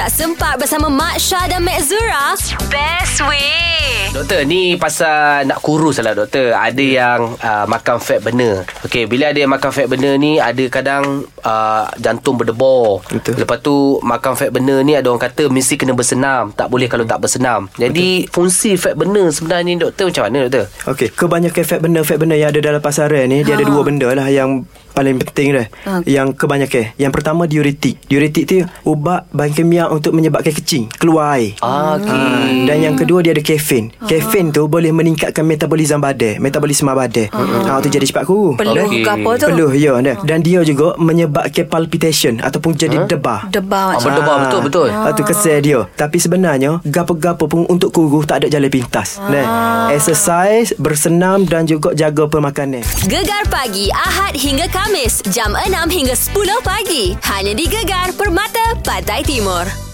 Tak sempat bersama Mak Syah dan Mek Zura? Best way. Doktor, ni pasal nak kurus lah doktor. Ada yang uh, makan fat benar. Okey, bila ada yang makan fat benar ni, ada kadang uh, jantung berdebor. Betul. Lepas tu, makan fat benar ni ada orang kata mesti kena bersenam. Tak boleh kalau tak bersenam. Jadi, Betul. fungsi fat benar sebenarnya ni doktor macam mana doktor? Okey, kebanyakan fat benda fat benda yang ada dalam pasaran ni dia ada dua benda lah yang paling penting dah. Ha. Yang kebanyakan. Yang pertama diuretik. Diuretik tu ubat bahan kimia untuk menyebabkan kecing, keluar air. Ah, okey. Ha, dan yang kedua dia ada kafein. Kafein tu boleh meningkatkan metabolisme badan, metabolisme badan. Ha tu jadi cepat kuru. Peluh Okey. ke apa tu? Peluh ya dah. Dan dia juga menyebabkan palpitation ataupun jadi debar. Debar Ah, macam berdebar Ah. betul betul. Ha tu kesel dia. Tapi sebenarnya gapo-gapo pun untuk kurus tak ada jalan pintas. Nah, exercise, bersenam dan juga jaga pemakanan. Gegar pagi Ahad hingga Kamis jam 6 hingga 10 pagi. Hanya di Gegar Permata Pantai Timur.